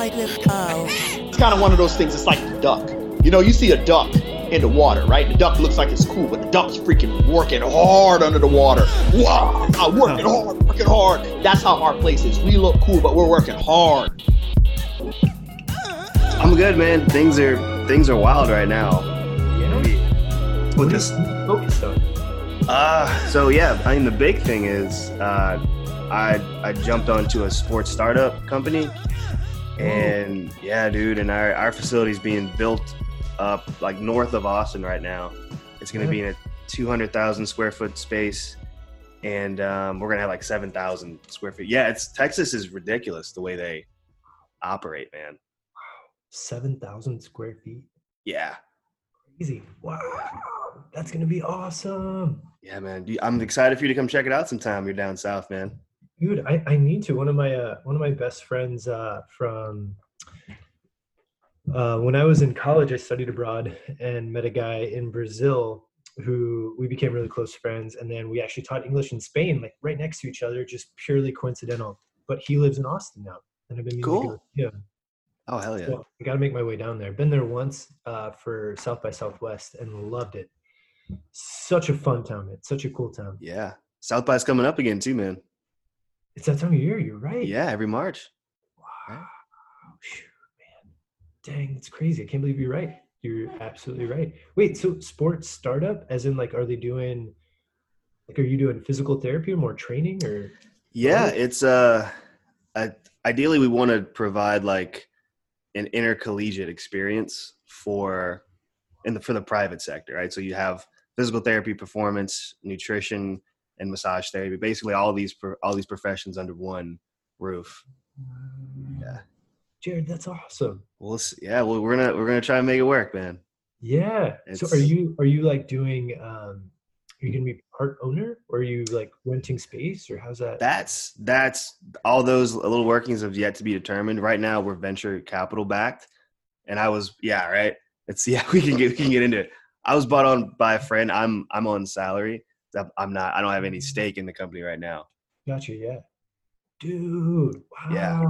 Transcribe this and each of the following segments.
inside this cow. It's kind of one of those things. It's like the duck. You know, you see a duck in the water, right? The duck looks like it's cool, but the duck's freaking working hard under the water. Wow, I'm working hard, working hard. That's how our place is. We look cool, but we're working hard. I'm good, man. Things are things are wild right now. Yeah. With this, Focus on. uh, so yeah, I mean the big thing is uh, I I jumped onto a sports startup company, and yeah, dude, and our our facility is being built up like north of Austin right now. It's gonna be in a 200,000 square foot space, and um, we're gonna have like 7,000 square feet. Yeah, it's Texas is ridiculous the way they operate, man. Wow. Seven thousand square feet. Yeah, Crazy. Wow. That's gonna be awesome. yeah, man. I'm excited for you to come check it out sometime. You're down south, man. Dude, I, I need to. One of my uh, one of my best friends uh, from uh, when I was in college, I studied abroad and met a guy in Brazil who we became really close friends. And then we actually taught English in Spain, like right next to each other, just purely coincidental. But he lives in Austin now, and I've been meaning to Cool. go him. Oh hell yeah. So I got to make my way down there. Been there once uh, for South by Southwest and loved it. Such a fun town, man. Such a cool town. Yeah. South by's coming up again too, man. It's that time of year. You're right. Yeah, every March. Wow. Shoot, man. Dang, it's crazy. I can't believe you're right. You're absolutely right. Wait, so sports startup, as in like, are they doing, like, are you doing physical therapy or more training or? Yeah, Right. it's uh I, ideally we want to provide like an intercollegiate experience for in the for the private sector, right? So you have physical therapy, performance, nutrition, and massage therapy. Basically all these all these professions under one roof. Yeah. Jared, that's awesome. We'll see. yeah, well, we're gonna we're gonna try and make it work, man. Yeah. so are you, are you like doing, um, are you to be part owner or are you like renting space or how's that? That's that's all those little workings have yet to be determined. Right now, we're venture capital backed, and I was yeah right. Let's see yeah we can get we can get into it. I was bought on by a friend. I'm I'm on salary. I'm- not. I don't have any stake in the company right now. Gotcha. Yeah. Dude. Wow. Yeah.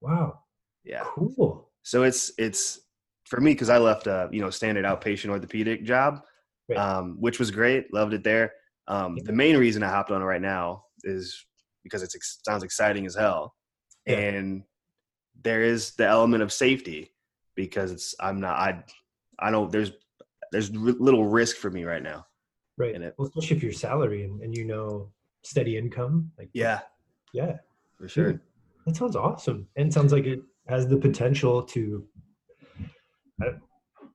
Wow. Yeah. Cool. So it's it's for me because I left a you know standard outpatient orthopedic job, Right. um, which was great. Loved it there. Um, Yeah. The main reason I hopped on it right now is because it ex- sounds exciting as hell, Yeah. and there is the element of safety because it's I'm not I I don't there's there's r- little risk for me right now. Right. in it. Well, especially if you're salary and, and you know steady income. Like Yeah, Yeah. for sure. Dude, that sounds awesome. And sounds like it has the potential to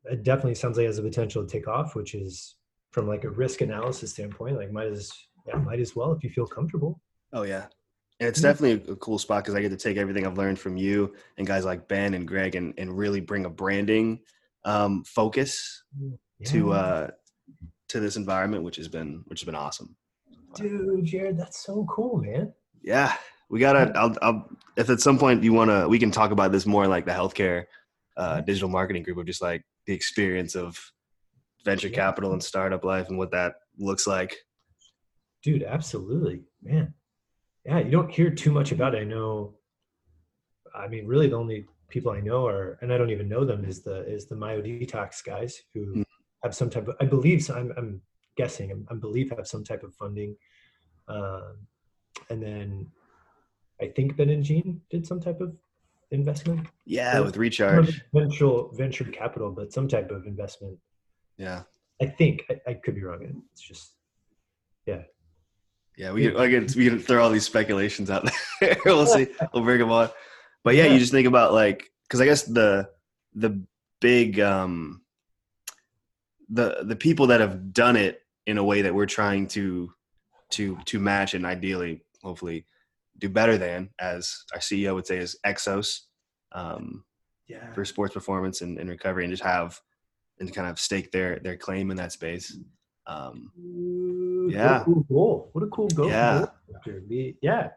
it definitely sounds like it has the potential to take off, which is from like a risk analysis standpoint, like might as yeah, might as well if you feel comfortable. Oh yeah. And it's definitely a, cool spot because I get to take everything I've learned from you and guys like Ben and Greg and, and really bring a branding um, focus to uh, to this environment, which has been which has been awesome. dude, Jared, that's so cool, man. Yeah, we gotta. I'll, I'll if at some point you wanna, we can talk about this more like the healthcare uh, digital marketing group of just like the experience of venture Yeah. capital and startup life and what that looks like. Dude, absolutely, man. Yeah, you don't hear too much about it. I know. I mean, really, the only people I know are, and I don't even know them, is the is the Myodetox guys who Mm. Have some type of. I believe. So I'm I'm guessing. I'm, I believe have some type of funding, um, and then I think Ben and Jean did some type of investment. Yeah, with recharge. venture venture capital, but some type of investment. Yeah, I think I, I could be wrong. It's just yeah. Yeah, we can, can, we can throw all these speculations out there. we'll see. We'll bring them on. But yeah, Yeah. you just think about like because I guess the the big um the the people that have done it in a way that we're trying to to to match and ideally hopefully do better than as our ceo would say is exos um, yeah. for sports performance and, and recovery and just have and kind of stake their their claim in that space um, Yeah. What a cool goal. What a cool goal. Yeah. goal. Be, yeah.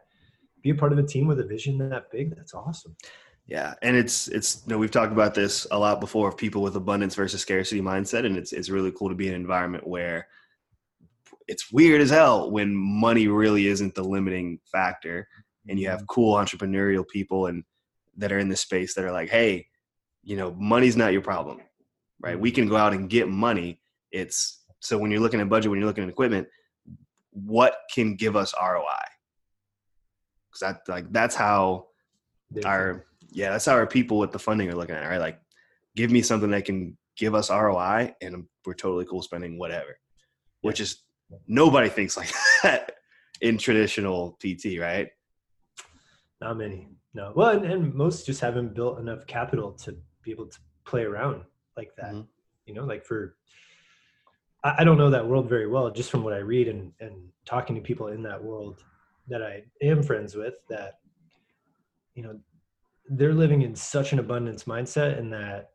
Be a part of a team with a vision that big. That's awesome. Yeah and it's it's you know we've talked about this a lot before of people with abundance versus scarcity mindset and it's it's really cool to be in an environment where it's weird as hell when money really isn't the limiting factor and you have mm-hmm. cool entrepreneurial people and that are in this space that are like, hey, you know, money's not your problem, right? We can go out and get money. It's so when you're looking at budget, when you're looking at equipment, what can give us ROI? Because that like that's how our yeah that's how our people with the funding are looking at it, right? Like, give me something that can give us ROI, and we're totally cool spending whatever. Which is nobody thinks like that in traditional PT, right? Not many. No. Well, and, and most just haven't built enough capital to be able to play around like that. Mhm. You know, like for I, I don't know that world very well, just from what I read and and talking to people in that world that I am friends with that you know they're living in such an abundance mindset and that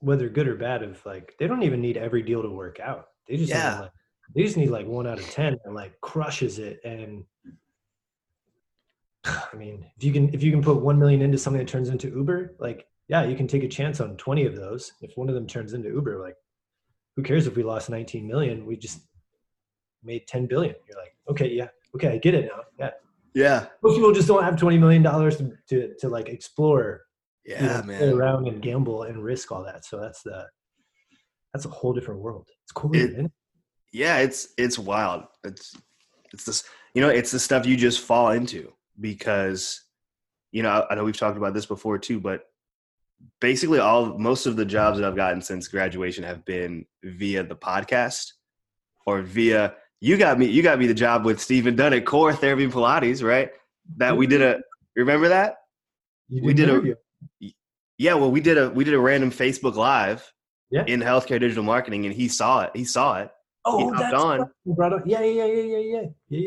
whether good or bad of like they don't even need every deal to work out. They just Yeah. like, they just need like one out of ten and like crushes it and I mean, if you can if you can put one million into something that turns into Uber, like yeah, you can take a chance on twenty of those. If one of them turns into Uber, like who cares if we lost nineteen million? We just made ten billion. You're like, okay, yeah, okay, I get it now. Yeah, Yeah, most people just don't have twenty million dollars to, to to like explore, you know, yeah, play man. around and gamble and risk all that. So that's the that's a whole different world. It's cool. It? yeah it's it's wild it's it's this you know it's the stuff you just fall into because you know I, I know we've talked about this before too but basically all most of the jobs that i've gotten since graduation have been via the podcast or via you got me you got me the job with stephen dunn at core therapy and pilates right that we did a remember that we did a- yeah well we did a we did a random facebook live Yeah. in healthcare digital marketing and he saw it he saw it Oh, hopped that's on. Brought up. Yeah, yeah, yeah, yeah, yeah, yeah,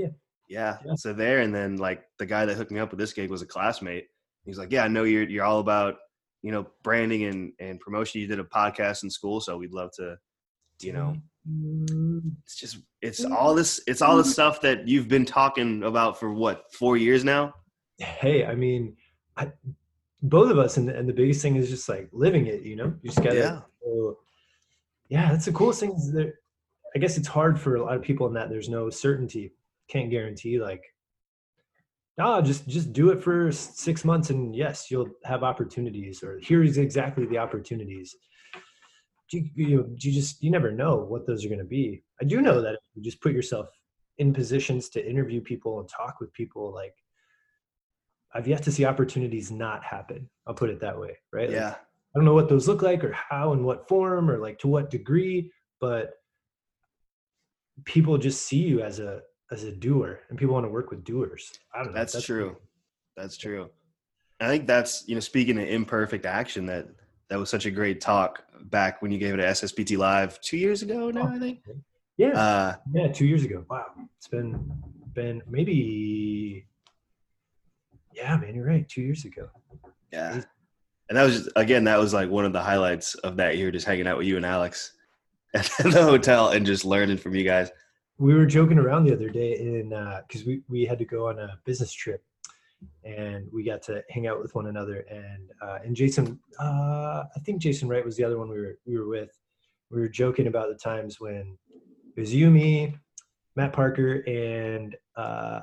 yeah. Yeah. So there, and then like the guy that hooked me up with this gig was a classmate. He's like, "Yeah, I know you're you're all about you know branding and and promotion. You did a podcast in school, so we'd love to, you know, it's just it's all this it's all the stuff that you've been talking about for what four years now. Hey, I mean, I, both of us, and, and the biggest thing is just like living it. You know, you just gotta. Yeah. So, yeah, that's the coolest thing. Is that I guess it's hard for a lot of people in that there's no certainty. Can't guarantee like. Ah, just just do it for six months, and yes, you'll have opportunities. Or here's exactly the opportunities. You, you, you just you never know what those are going to be. I do know that if you just put yourself in positions to interview people and talk with people, like I've yet to see opportunities not happen. I'll put it that way, right? Like, Yeah. I don't know what those look like or how and what form or like to what degree, but people just see you as a as a doer and people want to work with doers. I don't know. That's true. That's true. I think that's you know speaking of imperfect action that that was such a great talk back when you gave it at SSPT Live two years ago now I think. Yeah. Uh, yeah, two years ago. Wow. It's been been maybe yeah, man, you're right. Two years ago. Yeah. And that was just, again, that was like one of the highlights of that year, just hanging out with you and Alex at the hotel and just learning from you guys. we were joking around the other day in because we we had to go on a business trip and we got to hang out with one another and uh, and Jason uh, I think Jason Wright was the other one we were we were with we were joking about the times when it was you me Matt Parker and uh,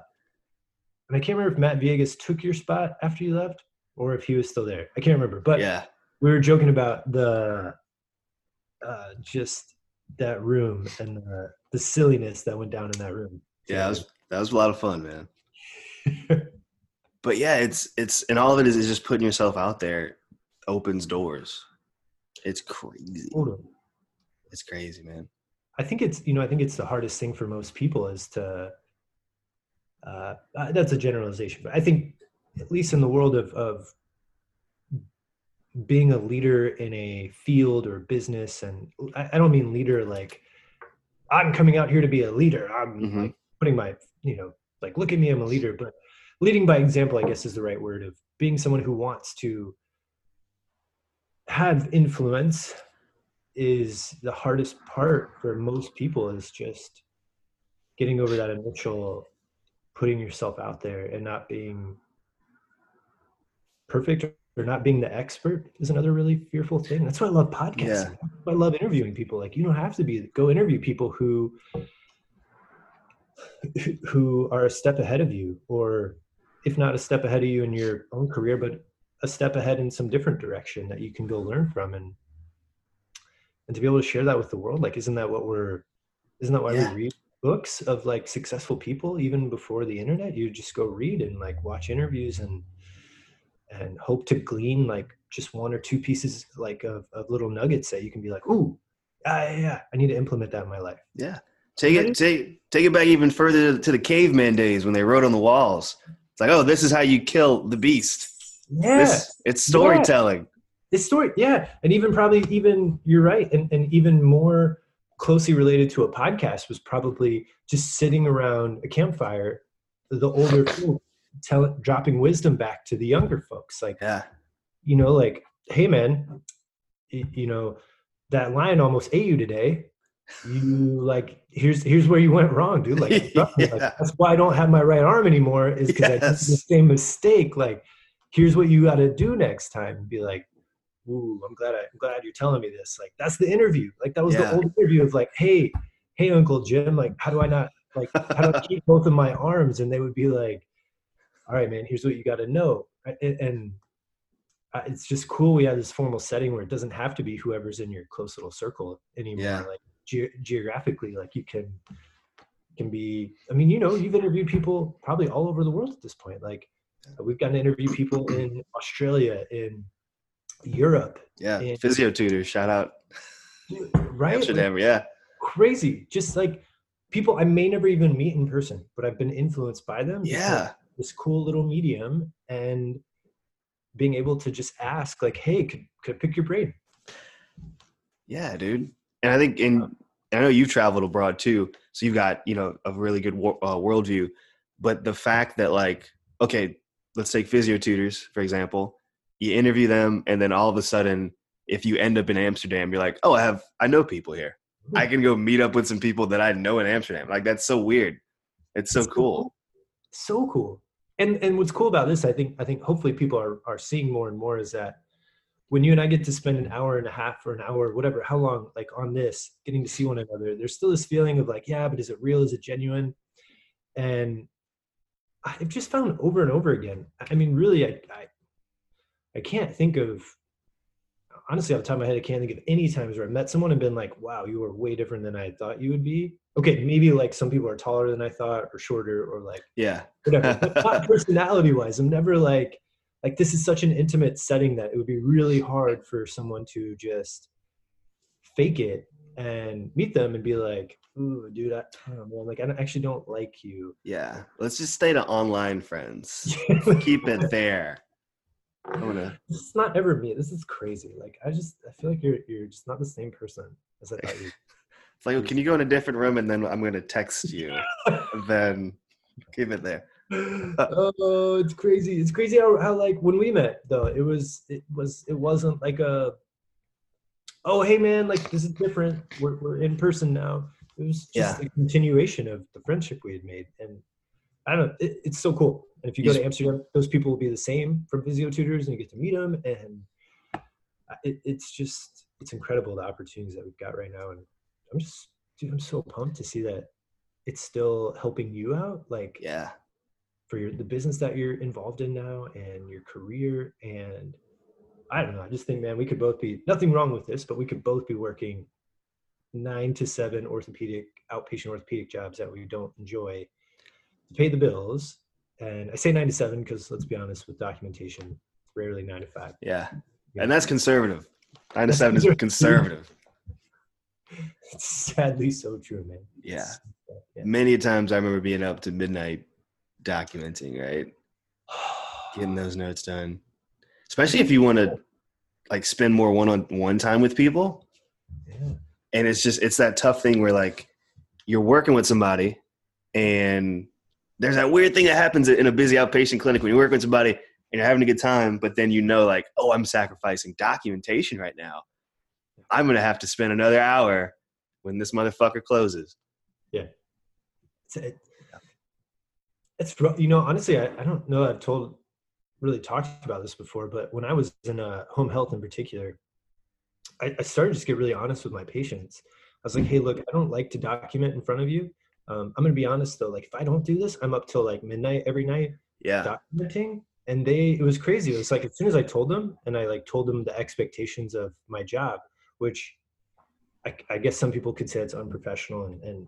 and I can't remember if Matt Viegas took your spot after you left or if he was still there I can't remember but yeah. we were joking about the uh, just that room and the, the silliness that went down in that room. Yeah. That was, that was a lot of fun, man. But yeah, it's, it's, and all of it is, is just putting yourself out there opens doors. It's crazy. Totally. It's crazy, man. I think it's you know I think it's the hardest thing for most people is to. Uh, uh, that's a generalization, but I think at least in the world of of being a leader in a field or business, and I, I don't mean leader like I'm coming out here to be a leader. I'm Mhm. like putting my you know like look at me, I'm a leader, but leading by example, I guess is the right word of being someone who wants to have influence is the hardest part for most people is just getting over that initial putting yourself out there and not being perfect or not being the expert is another really fearful thing. That's why I love podcasting. That's why I love interviewing people. Like you don't have to be go interview people who who are a step ahead of you or if not a step ahead of you in your own career but a step ahead in some different direction that you can go learn from and and to be able to share that with the world like isn't that what we're isn't that why Yeah. we read books of like successful people even before the internet you just go read and like watch interviews and and hope to glean like just one or two pieces like of, of little nuggets that you can be like ooh yeah, yeah, yeah, I need to implement that in my life. Yeah. Take it take take it back even further to, to the caveman days when they wrote on the walls. It's like, oh, this is how you kill the beast. Yeah. This it's storytelling. This story, yeah. And even probably even you're right. And and even more closely related to a podcast was probably just sitting around a campfire, the older people tell dropping wisdom back to the younger folks. Like, Yeah. you know, like, hey man, you know, that lion almost ate you today. You like here's here's where you went wrong, dude. Like, me, like, that's why I don't have my right arm anymore, is because I did the same mistake. Like, here's what you gotta do next time. Be like, ooh, I'm glad I, I'm glad you're telling me this. Like, that's the interview. Like that was Yeah. the old interview of like, hey, hey, Uncle Jim, like, how do I not like how do I keep both of my arms? And they would be like, all right, man, here's what you gotta know. And, and it's just cool we have this formal setting where it doesn't have to be whoever's in your close little circle anymore. Yeah. Like ge- geographically, like you can can be. I mean, you know, you've interviewed people probably all over the world at this point. Like we've gotten to interview people in Australia, in Europe, Yeah. Yeah. Physio tutor shout out. right? Like, Amsterdam, yeah. crazy. Just like people I may never even meet in person, but I've been influenced by them. Yeah. this cool little medium and being able to just ask like hey could, could I pick your brain Yeah, dude. And I think in I know you've traveled abroad too, so you've got you know a really good wor- uh, worldview. But the fact that like, okay, let's take Physiotutors for example. You interview them, and then all of a sudden, if you end up in Amsterdam, you're like, oh, I have I know people here. I can go meet up with some people that I know in Amsterdam. Like that's so weird. It's so It's cool. so cool and and what's cool about this i think i think hopefully people are are seeing more and more is that when you and i get to spend an hour and a half or an hour whatever how long like on this getting to see one another there's still this feeling of like yeah but is it real is it genuine and i've just found over and over again i mean really i i, I can't think of honestly off the top of my head i can't think of any times where i met someone and been like wow you are way different than i thought you would be okay maybe like some people are taller than i thought or shorter or like Yeah. whatever. But not personality wise. I'm never like like this is such an intimate setting that it would be really hard for someone to just fake it and meet them and be like, ooh, dude, I, man, like I don't- actually don't like you. Yeah. Let's just stay to online friends. Keep it there. I'm gonna It's not ever me. This is crazy. Like I just I feel like you're you're just not the same person as I thought you. It's like, can you go in a different room and then I'm going to text you? then keep it there. oh, it's crazy. It's crazy how, how like when we met though, it was it was it wasn't like a oh hey man, like this is different. We're we're in person now. It was just Yeah. a continuation of the friendship we had made. And I don't know, it, it's so cool. And if you go to Amsterdam, those people will be the same from Physiotutors and you get to meet them and it, it's just it's incredible the opportunities that we've got right now and I'm just dude, I'm so pumped to see that it's still helping you out like Yeah. For your the business that you're involved in now and your career and I don't know. I just think, man, we could both be nothing wrong with this, but we could both be working nine to seven orthopedic outpatient orthopedic jobs that we don't enjoy to pay the bills. And I say nine to seven because let's be honest, with documentation, it's rarely nine to five. Yeah. Yeah. And that's conservative. Nine to seven is conservative. conservative. It's sadly so true, man. Yeah. Yeah. Many times I remember being up to midnight documenting, right? Getting those notes done. Especially if you want to like spend more one on one time with people. Yeah. And it's just it's that tough thing where like you're working with somebody and there's that weird thing that happens in a busy outpatient clinic when you work with somebody and you're having a good time, but then you know like, oh, I'm sacrificing documentation right now. I'm gonna have to spend another hour when this motherfucker closes. it's, it, it's you know honestly I, I don't know i've told really talked about this before but when i was in uh, home health in particular I, I started to just get really honest with my patients. I was like hey look i don't like to document in front of you. Um, i'm gonna be honest though like if i don't do this i'm up till like midnight every night Yeah. documenting. And they it was crazy. It was like as soon as i told them and i like told them the expectations of my job which i, I guess some people could say it's unprofessional and, and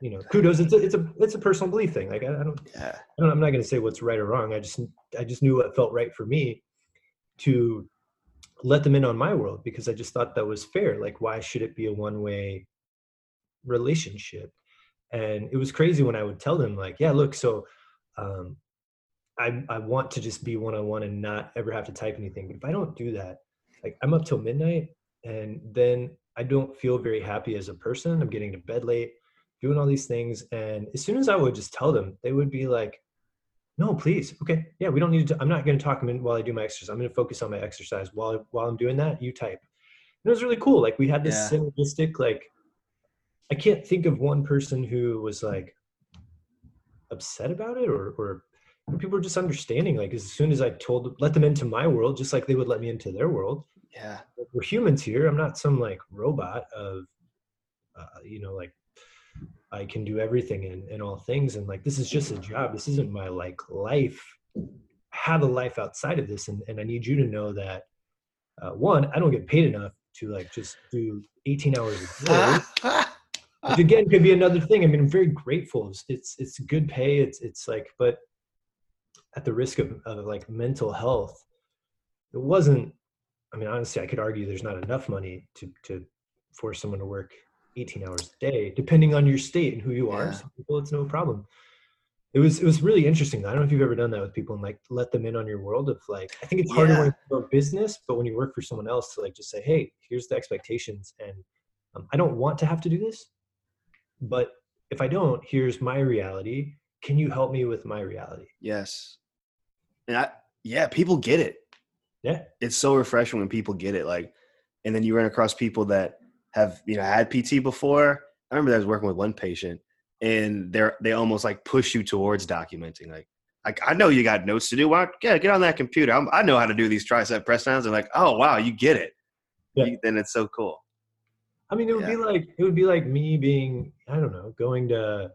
you know kudos it's a it's a it's a personal belief thing like i, I don't Yeah. I don't, I'm not going to say what's right or wrong. I just I just knew what felt right for me to let them in on my world because I just thought that was fair. Like, why should it be a one way relationship? And it was crazy when I would tell them, like, yeah, look, so um, I I want to just be one on one and not ever have to type anything. But if I don't do that, like I'm up till midnight, and then I don't feel very happy as a person. I'm getting to bed late, doing all these things, and as soon as I would just tell them, they would be like, "No, please, okay, yeah, we don't need to. I'm not going to talk while I do my exercise. I'm going to focus on my exercise while while I'm doing that. You type." And it was really cool. Like we had this Yeah. synergistic. Like I can't think of one person who was like upset about it or or people were just understanding like as soon as i told let them into my world just like they would let me into their world Yeah. like, we're humans here i'm not some like robot of uh, you know like i can do everything in, in all things and like this is just a job this isn't my like life I have a life outside of this and, and i need you to know that uh, one i don't get paid enough to like just do 18 hours a day which again could be another thing. I mean, I'm very grateful. It's it's, it's good pay. It's it's like, but at the risk of, of like mental health, it wasn't. I mean, honestly, I could argue there's not enough money to to force someone to work 18 hours a day, depending on your state and who you are. Yeah. Some people, it's no problem. It was it was really interesting. I don't know if you've ever done that with people and like let them in on your world of like. I think it's harder Yeah. when you're a business, but when you work for someone else to like just say, hey, here's the expectations, and um, I don't want to have to do this, but if I don't, here's my reality. Can you help me with my reality? Yes. And I, yeah, people get it. Yeah. It's so refreshing when people get it. Like, and then you run across people that have, you know, had PT before. I remember I was working with one patient and they're, they almost like push you towards documenting. Like, like I know you got notes to do. Why, yeah, get on that computer. I'm, I know how to do these tricep press downs. And like, oh, wow, you get it. Yeah. You- then it's so cool. I mean, it would be like it would be like me being I don't know going to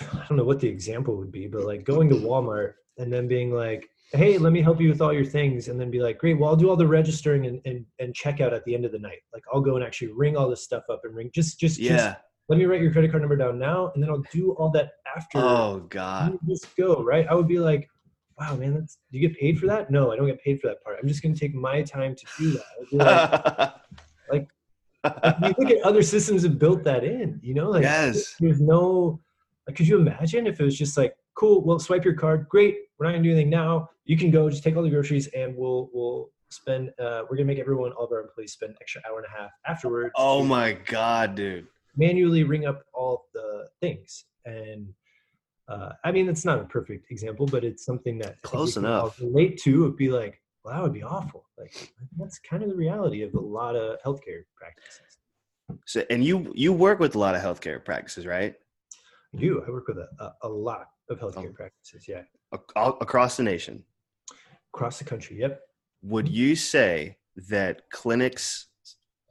I don't know what the example would be, but like going to Walmart and then being like, "Hey, let me help you with all your things," and then be like, "Great, well, I'll do all the registering and and, and checkout at the end of the night. Like, I'll go and actually ring all this stuff up and ring just just just Yeah. let me write your credit card number down now, and then I'll do all that after." Oh, God. just go right i would be like wow man that's do you get paid for that no i don't get paid for that part i'm just going to take my time to do that be like, like, you look at other systems that built that in you know like yes. there's no like could you imagine if it was just like cool well swipe your card great we're not to do anything now you can go just take all the groceries and we'll we'll spend uh we're to make everyone all of our employees spend an extra hour and a half afterwards Oh, my God, dude. manually ring up all the things and uh, I mean, it's not a perfect example, but it's something that I think we Close enough. relate to. Would be like, well, that would be awful. Like that's kind of the reality of a lot of healthcare practices. So, and you, you work with a lot of healthcare practices, right? I do. I work with a, a, a lot of healthcare Oh. practices. Yeah, all- across the nation. across the country. Yep. Would you say that clinics,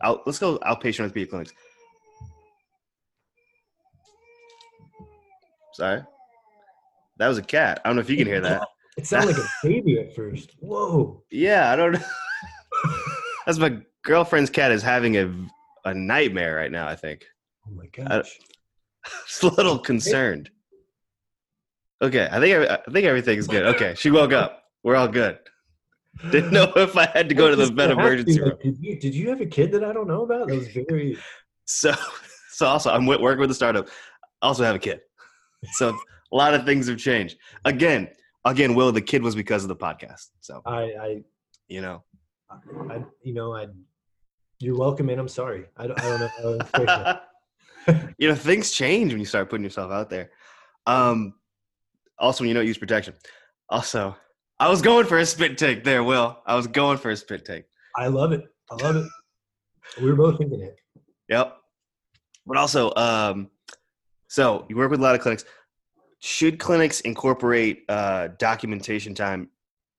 out, let's go outpatient orthopedic clinics. Sorry, that was a cat. I don't know if you can hear that. It sounded like a baby at first. Whoa. Yeah, I don't know. That's my girlfriend's cat is having a a nightmare right now. I think. Oh my gosh. Just a little concerned. Okay, I think I, I think everything's good. Okay, she woke up. We're all good. Didn't know if I had to go to the vet gonna ask you, emergency room. Did you, did you have a kid that I don't know about? That was very. So, so also I'm working with a startup. Also have a kid. So a lot of things have changed. Again, again, Will, the kid was because of the podcast. So I, I, you know, I, you know, I. You're welcome, and I'm sorry. I don't, I don't know. How to you know, things change when you start putting yourself out there. Um, also, when you don't use protection. Also, I was going for a spit take there, Will. I was going for a spit take. I love it. I love it. We were both thinking it. Yep. But also, um, so you work with a lot of clinics. Should clinics incorporate uh, documentation time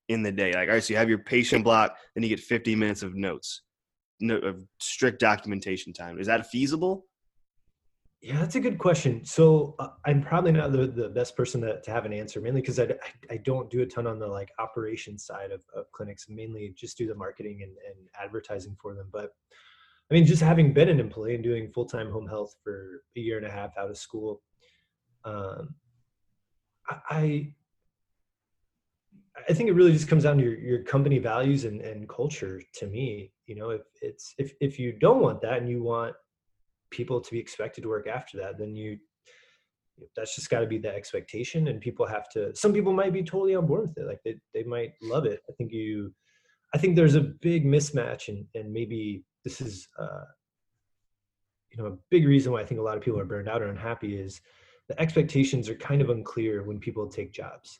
in the day? Like, all right, so you have your patient block, then you get 50 minutes of notes, no, of strict documentation time. Is that feasible? Yeah, that's a good question. So uh, I'm probably not the, the best person to, to have an answer, mainly because I, I, I don't do a ton on the like operations side of, of clinics, mainly just do the marketing and, and advertising for them. But I mean, just having been an employee and doing full time home health for a year and a half out of school, um, I I think it really just comes down to your, your company values and, and culture. To me, you know, if it's if if you don't want that and you want people to be expected to work after that, then you that's just got to be the expectation and people have to some people might be totally on board with it like they, they might love it. I think you i think there's a big mismatch and and maybe this is uh you know a big reason why i think a lot of people are burned out or unhappy is the expectations are kind of unclear when people take jobs.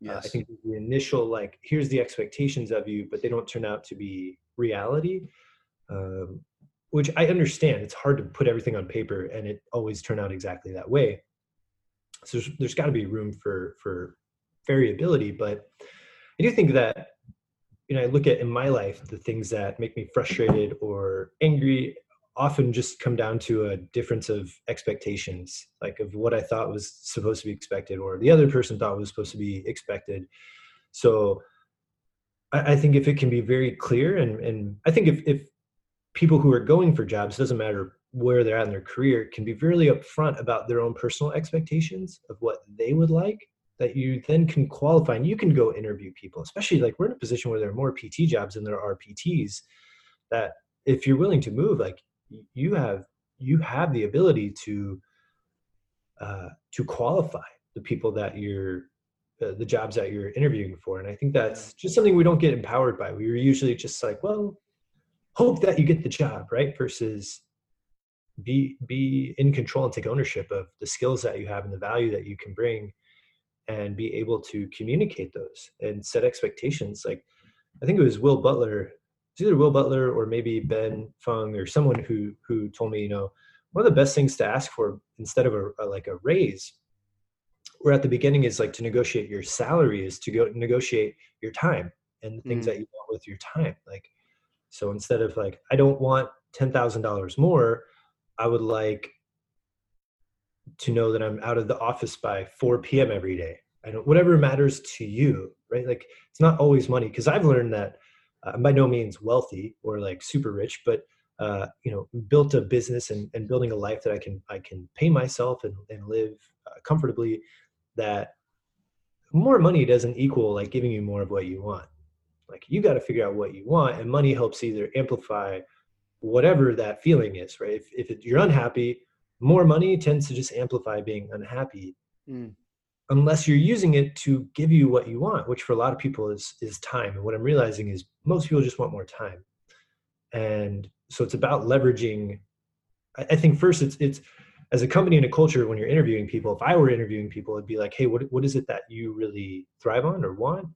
Yes. Uh, i think the initial like here's the expectations of you but they don't turn out to be reality. Um, which I understand. It's hard to put everything on paper and it always turn out exactly that way. So there's, there's got to be room for for variability, but I do think that you know I look at in my life the things that make me frustrated or angry often just come down to a difference of expectations, like of what I thought was supposed to be expected or the other person thought was supposed to be expected. So I, I think if it can be very clear and and I think if if people who are going for jobs doesn't matter where they're at in their career can be really upfront about their own personal expectations of what they would like that you then can qualify and you can go interview people especially like we're in a position where there are more pt jobs than there are pts that if you're willing to move like you have you have the ability to uh, to qualify the people that you're uh, the jobs that you're interviewing for and i think that's just something we don't get empowered by. We're usually just like well hope that you get the job right versus be be in control and take ownership of the skills that you have and the value that you can bring and be able to communicate those and set expectations like i think it was will butler it's either will butler or maybe ben fung or someone who who told me you know one of the best things to ask for instead of a, a like a raise where at the beginning is like to negotiate your salary is to go negotiate your time and the things mm. that you want with your time like so instead of like, I don't want $10,000 more, I would like to know that I'm out of the office by 4 p.m. every day. I don't, whatever matters to you, right? Like it's not always money. Cause I've learned that uh, I'm by no means wealthy or like super rich, but uh, you know, built a business and, and building a life that I can, I can pay myself and, and live uh, comfortably that more money doesn't equal like giving you more of what you want. Like you got to figure out what you want, and money helps either amplify whatever that feeling is, right? If, if it, you're unhappy, more money tends to just amplify being unhappy. Mm. Unless you're using it to give you what you want, which for a lot of people is is time. And what I'm realizing is most people just want more time. And so it's about leveraging. I, I think first it's it's as a company and a culture when you're interviewing people. If I were interviewing people, it'd be like, hey, what what is it that you really thrive on or want?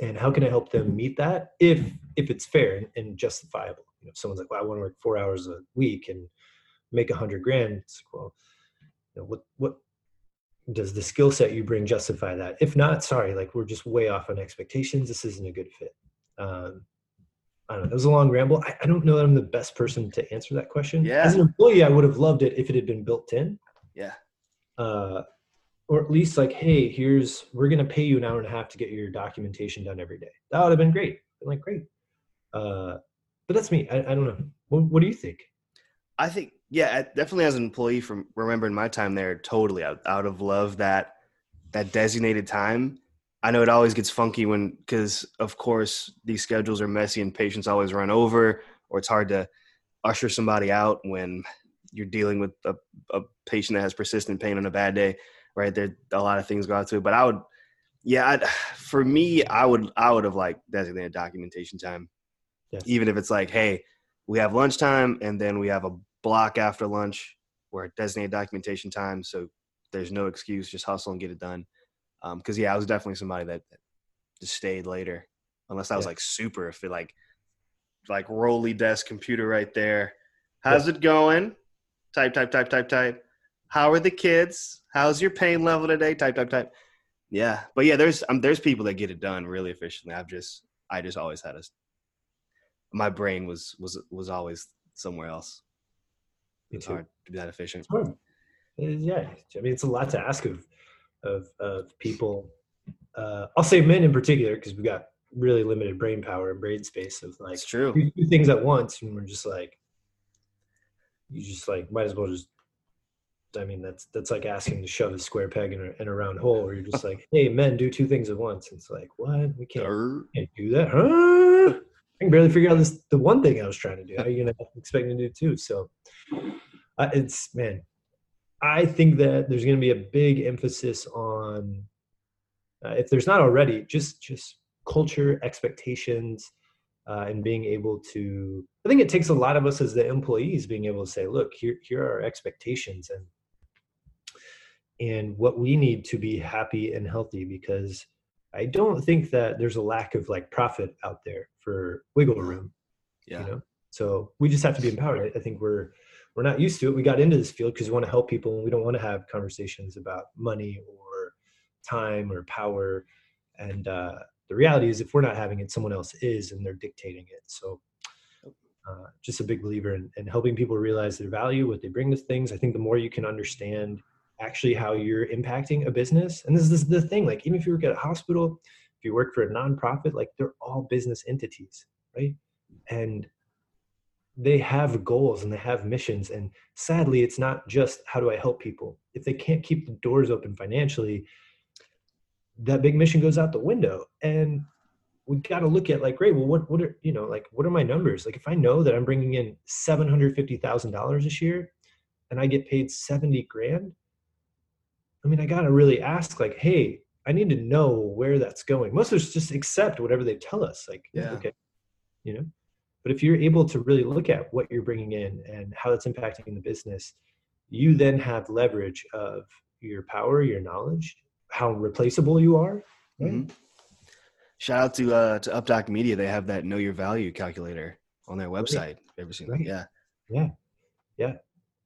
And how can i help them meet that if if it's fair and justifiable you know if someone's like well i want to work four hours a week and make a hundred grand it's like, well you know, what what does the skill set you bring justify that if not sorry like we're just way off on expectations this isn't a good fit um, I don't know. That was a long ramble. I, I, don't know that I'm the best person to answer that question. Yeah. As an employee, I would have loved it if it had been built in. Yeah. Uh, or at least like, hey, here's we're gonna pay you an hour and a half to get your documentation done every day. That would have been great. I'm like, great. Uh, but that's me. I, I don't know. What, what, do you think? I think, yeah, definitely as an employee from remembering my time there, totally out, out of love that that designated time. I know it always gets funky when because of course these schedules are messy and patients always run over, or it's hard to usher somebody out when you're dealing with a, a patient that has persistent pain on a bad day right? There a lot of things go out to it, but I would, yeah, I'd, for me, I would, I would have like designated documentation time, yes. even if it's like, hey, we have lunchtime and then we have a block after lunch where designated documentation time, so there's no excuse, just hustle and get it done. Because um, yeah, I was definitely somebody that, just stayed later, unless I was yeah. like super, if it like, like rolly desk computer right there. How's yeah. it going? Type, type, type, type, type. How are the kids? How's your pain level today? Type, type, type. Yeah, but yeah, there's um, there's people that get it done really efficiently. I've just I just always had a my brain was was was always somewhere else. It's hard to be that efficient. It's hard. It is, yeah, I mean, it's a lot to ask of of of people. Uh, I'll say men in particular because we got really limited brain power and brain space of like It's true. do two things at once, and we're just like, you just like might as well just. I mean, that's that's like asking to shove a square peg in a, in a round hole, where you're just like, "Hey, men, do two things at once." It's like, what? We can't, Err. can't do that, huh? I can barely figure out this the one thing I was trying to do. How are you gonna expect me to do two? So, uh, it's man, I think that there's going to be a big emphasis on, uh, if there's not already, just just culture, expectations, uh, and being able to. I think it takes a lot of us as the employees being able to say, "Look, here here are our expectations and and what we need to be happy and healthy." Because I don't think that there's a lack of like profit out there for wiggle room Yeah. you know? So we just have to be empowered. I, I think we're we're not used to it. We got into this field because we want to help people and we don't want to have conversations about money or time or power. And uh, the reality is if we're not having it someone else is and they're dictating it. So uh, just a big believer in, in helping people realize their value what they bring to things. I think the more you can understand actually how you're impacting a business. And this is the thing like even if you work at a hospital if you work for a nonprofit like they're all business entities right? And they have goals and they have missions. And sadly it's not just how do i help people? If they can't keep the doors open financially that big mission goes out the window. And we got to look at like great well what what are you know like what are my numbers? Like if i know that i'm bringing in $750000 this year and i get paid 70 grand i mean i got to really ask like hey i need to know where that's going most of us just accept whatever they tell us like Yeah. okay you know but if you're able to really look at what you're bringing in and how that's impacting the business you then have leverage of your power your knowledge how replaceable you are right? Mhm. Shout out to uh to Updoc Media. They have that know your value calculator on their website. Ever seen Right. that? Yeah.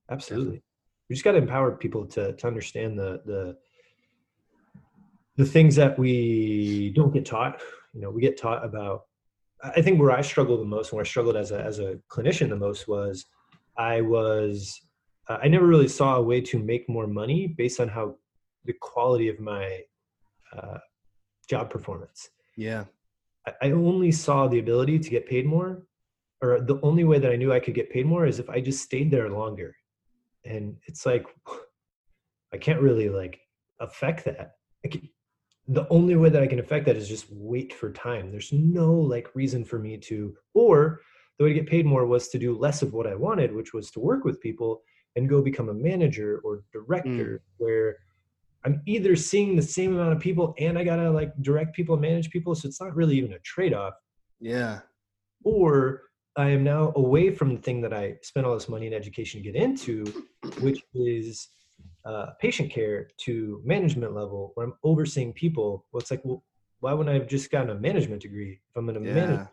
absolutely we just got to empower people to to understand the the the things that we don't get taught you know we get taught about i think where i struggled the most and where i struggled as a as a clinician the most was i was uh, i never really saw a way to make more money based on how the quality of my uh, job performance Yeah. I- I only saw the ability to get paid more, or the only way that I knew I could get paid more is if I just stayed there longer. And it's like, I can't really like affect that. I can, the only way that I can affect that is just wait for time. There's no like reason for me to, or the way to get paid more was to do less of what I wanted, which was to work with people and go become a manager or mm. director where I'm either seeing the same amount of people and I gotta like direct people and manage people. So it's not really even a trade off. Yeah. Or I am now away from the thing that I spent all this money and education to get into, which is uh, patient care to management level where I'm overseeing people. Well, it's like, well, why wouldn't I have just gotten a management degree if I'm going to manage?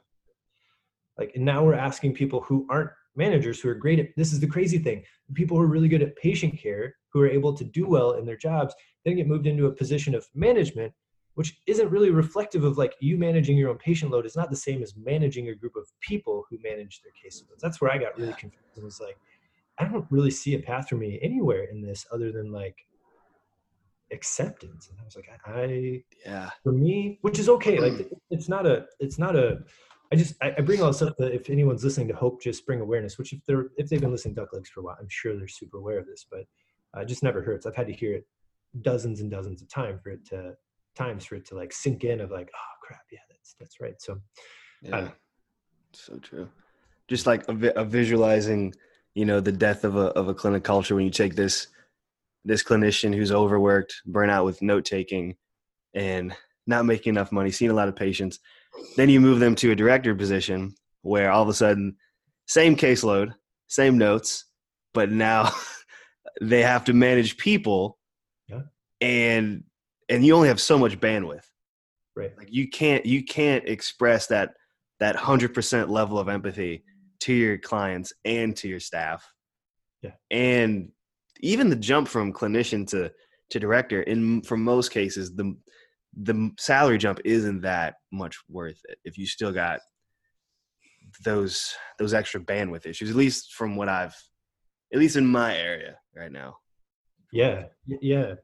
Like, and now we're asking people who aren't managers who are great at this is the crazy thing. People who are really good at patient care, who are able to do well in their jobs, then get moved into a position of management, which isn't really reflective of like you managing your own patient load. It's not the same as managing a group of people who manage their caseloads. That's where I got really Yeah. confused and was like, I don't really see a path for me anywhere in this other than like acceptance. And I was like, I, I Yeah. for me, which is okay. Like it's not a, it's not a. I just I, I bring all this up that if anyone's listening to hope just bring awareness. Which if they're if they've been listening to Duck Legs for a while, I'm sure they're super aware of this. But uh, it just never hurts. I've had to hear it dozens and dozens of time for it to times for it to like sink in of like oh crap yeah that's that's right. So um, Yeah. So true. Just like a, vi- a visualizing, you know, the death of a of a clinic culture when you take this this clinician who's overworked, burnout with note taking, and not making enough money, seeing a lot of patients. Then you move them to a director position where all of a sudden, same caseload, same notes, but now they have to manage people, Yeah. and and you only have so much bandwidth right like you can't you can't express that that 100% level of empathy to your clients and to your staff Yeah. and even the jump from clinician to to director in for most cases the the salary jump isn't that much worth it if you still got those those extra bandwidth issues at least from what i've at least in my area right now. Yeah, yeah.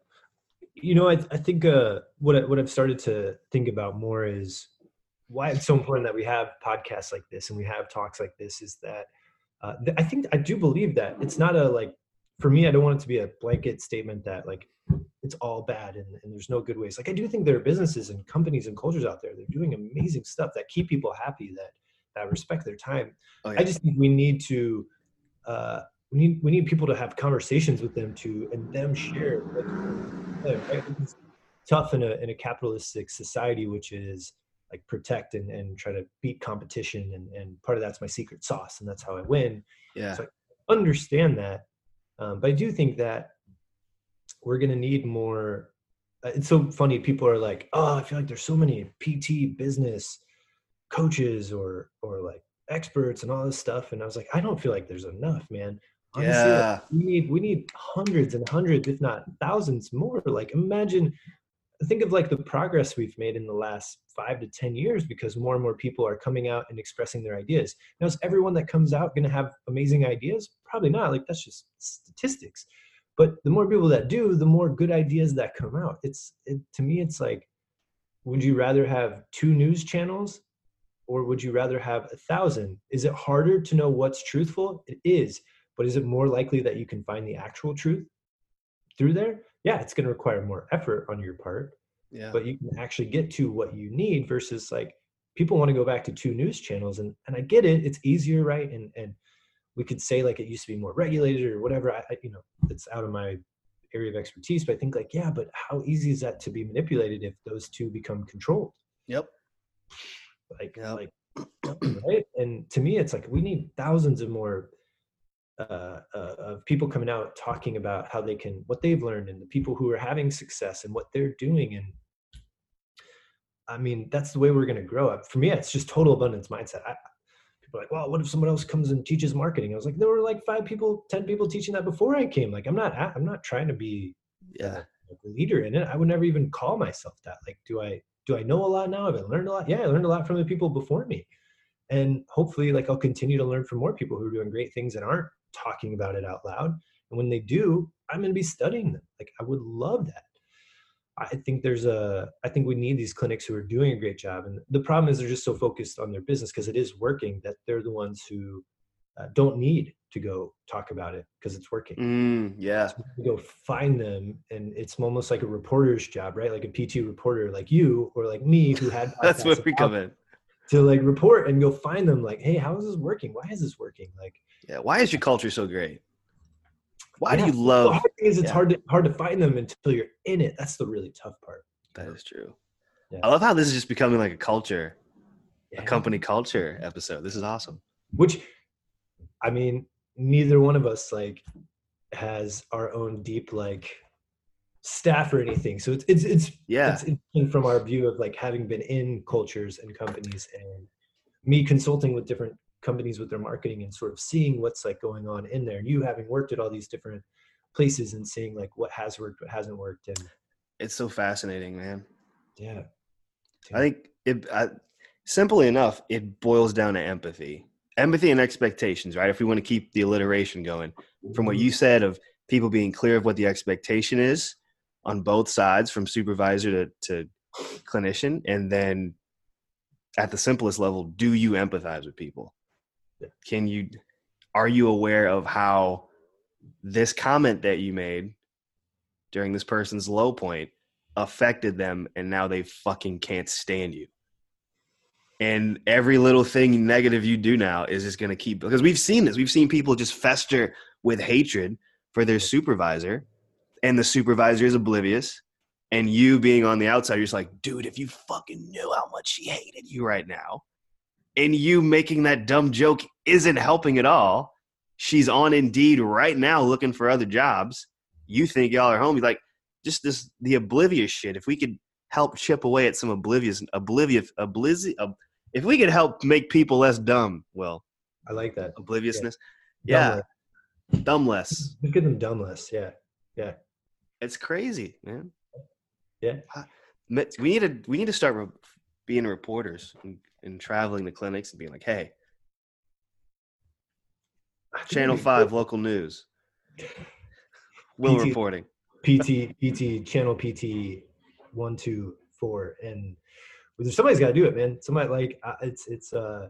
You know, I I think uh, what I, what I've started to think about more is why it's so important that we have podcasts like this and we have talks like this. Is that uh, th- I think I do believe that it's not a like for me. I don't want it to be a blanket statement that like it's all bad and, and there's no good ways. Like I do think there are businesses and companies and cultures out there that are doing amazing stuff that keep people happy that that respect their time. Oh, yeah. I just think we need to uh, we need we need people to have conversations with them to and them share. Like, right? It's tough in a in a capitalistic society, which is like protect and, and try to beat competition, and and part of that's my secret sauce, and that's how I win. yeah. So I understand that, um, but I do think that we're going to need more. uh, It's so funny. People are like, "Oh, I feel like there's so many PT business coaches or or like experts and all this stuff," and I was like, I don't feel like there's enough, man. Honestly, like, Yeah. we need we need hundreds and hundreds, if not thousands more. Like, imagine. Think of like the progress we've made in the last five to ten years because more and more people are coming out and expressing their ideas. Now, is everyone that comes out going to have amazing ideas? Probably not. Like that's just statistics. But the more people that do, the more good ideas that come out. It's it, to me, it's like, would you rather have two news channels, or would you rather have a thousand? Is it harder to know what's truthful? It is, but is it more likely that you can find the actual truth through there? Yeah, it's going to require more effort on your part Yeah. but you can actually get to what you need versus like people want to go back to two news channels and and I get it it's easier right and and we could say like it used to be more regulated or whatever I, I you know it's out of my area of expertise but I think like yeah but how easy is that to be manipulated if those two become controlled Yep. like Yep. like right and to me it's like we need thousands of more uh, uh, of people coming out talking about how they can what they've learned and the people who are having success and what they're doing and i mean that's the way we're going to grow up for me it's just total abundance mindset I, people are like well what if someone else comes and teaches marketing i was like there were like five people ten people teaching that before i came like i'm not i'm not trying to be Yeah. a leader in it. I would never even call myself that. Like, do I do I know a lot now? Have I learned a lot? Yeah, I learned a lot from the people before me. And hopefully, like I'll continue to learn from more people who are doing great things and aren't talking about it out loud. And when they do, I'm gonna be studying them. Like I would love that. I think there's a I think we need these clinics who are doing a great job. And the problem is they're just so focused on their business because it is working that they're the ones who uh, don't need to go talk about it because it's working Mm, yeah. to go find them and it's almost like a reporter's job right like a pt reporter like you or like me who had That's where we come in. to like report and go find them like hey how is this working why is this working like Yeah. Why is your culture so great? Why yeah, do you love? the hard thing is it's yeah. hard to hard to find them until you're in it that's the really tough part That is true. Yeah. I love how this is just becoming like a culture, a company culture episode. This is awesome. which i mean neither one of us like has our own deep like staff or anything so it's it's it's Yeah. it's interesting from our view of like having been in cultures and companies and me consulting with different companies with their marketing and sort of seeing what's like going on in there and you having worked at all these different places and seeing like what has worked what hasn't worked and It's so fascinating, man. yeah I think it I, simply enough, it boils down to empathy, empathy and expectations, right? If we want to keep the alliteration going, from what you mm-hmm. said of people being clear of what the expectation is on both sides, from supervisor to, to clinician, and then at the simplest level, do you empathize with people? Can you? Are you aware of how this comment that you made during this person's low point affected them and now they fucking can't stand you. And every little thing negative you do now is just going to keep because we've seen this. We've seen people just fester with hatred for their supervisor and the supervisor is oblivious and you being on the outside you're just like, "Dude, if you fucking knew how much she hated you right now." And you making that dumb joke isn't helping at all. She's on Indeed right now looking for other jobs. You think y'all are homies like just this the oblivious shit. If we could help chip away at some oblivious, oblivious, oblivious, ob, if we could help make people less dumb, well, i like that obliviousness, yeah, Dumb dumb less. Look at them dumb less yeah yeah It's crazy, man. Yeah. We need to we need to start re- being reporters and, and traveling to clinics and being like, hey, Channel Five, local news. Will PT. reporting. PT PT channel PT one two four and there's somebody's got to do it, man. Somebody like uh, it's it's uh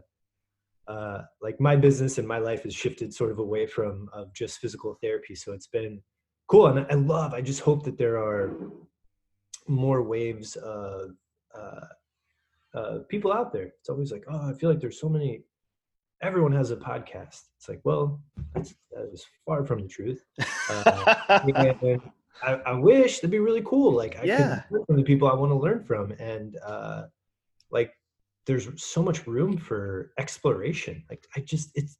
uh like my business and my life has shifted sort of away from of just physical therapy, so it's been cool and I love. I just hope that there are more waves of uh, uh, people out there. It's always like, oh, I feel like there's so many. Everyone has a podcast. It's like, well, that's, that is far from the truth. Uh, I, I wish that'd be really cool. Like, I Yeah. can learn from the people I want to learn from, and uh, like, there's so much room for exploration. Like, I just it's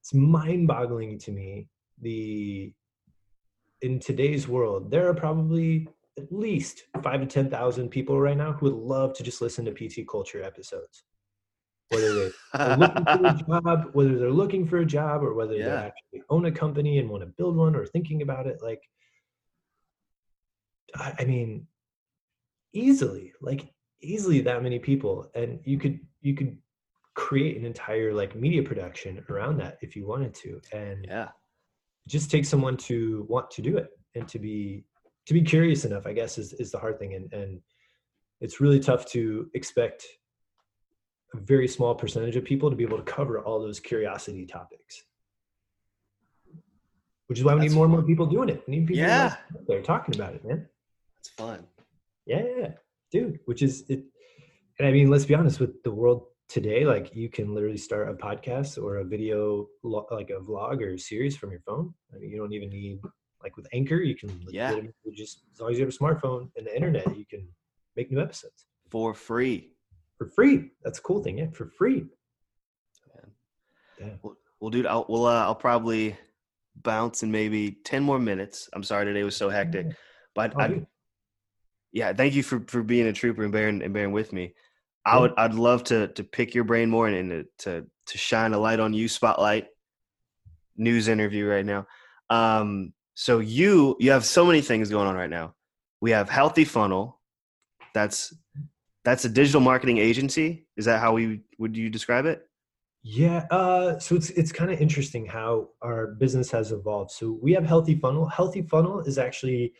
it's mind-boggling to me the in today's world there are probably at least five to ten thousand people right now who would love to just listen to PT culture episodes. Whether they are looking for a job, whether they're looking for a job, or whether they actually own a company and want to build one, or thinking about it, like, I, I mean, easily, like easily that many people, and you could you could create an entire like media production around that if you wanted to, and yeah. it just takes someone to want to do it and to be to be curious enough i guess is, is the hard thing. And and it's really tough to expect a very small percentage of people to be able to cover all those curiosity topics. Which is why we That's need more and more people doing it. We need people Yeah. out there talking about it man. It's fun. yeah dude which is it and i mean let's be honest with the world today like you can literally start a podcast or a video like a vlog or a series from your phone. I mean you don't even need like with anchor you can Yeah. just as long as you have a smartphone and the internet you can make new episodes For free. for free that's a cool thing yeah for free Well, dude, I'll well, uh, I'll probably bounce in maybe ten more minutes. I'm sorry today was so hectic, but Oh, I, yeah, thank you for for being a trooper and bearing and bearing with me. I would I'd love to to pick your brain more and, and to to shine a light on you. Spotlight news interview right now. Um, so you you have so many things going on right now. We have Healthy Funnel. That's that's a digital marketing agency. Is that how we would you describe it? Yeah, uh, so it's it's kind of interesting how our business has evolved. So we have Healthy Funnel. Healthy Funnel is actually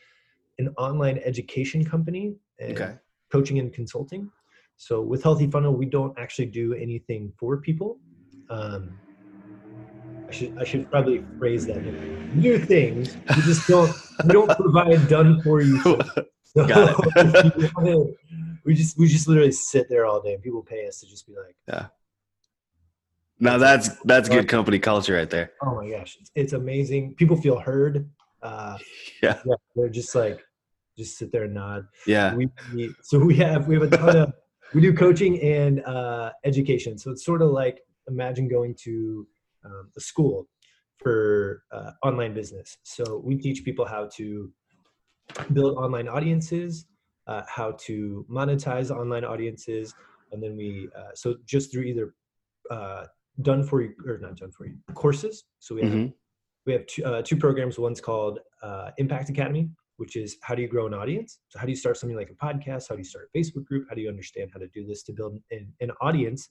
an online education company and Okay. coaching and consulting. So with Healthy Funnel, we don't actually do anything for people. Um, should I should probably phrase that. We things. We just don't we don't provide done for you. So Got it. if you wanna- we just we just literally sit there all day and people pay us to just be like Yeah. Now that's that's good company culture right there. Oh my gosh, it's, it's amazing. People feel heard. Uh, Yeah. yeah, they're just like, just sit there and nod. Yeah. We, we so we have we have a ton of we do coaching and uh, education. So it's sort of like imagine going to um, a school for uh, online business. So we teach people how to build online audiences, uh, how to monetize online audiences, and then we uh, so just through either uh, done for you or not done for you courses. So we have Mhm. we have two, uh, two programs. One's called uh, Impact Academy, which is how do you grow an audience? So how do you start something like a podcast? How do you start a Facebook group? How do you understand how to do this to build an, an audience?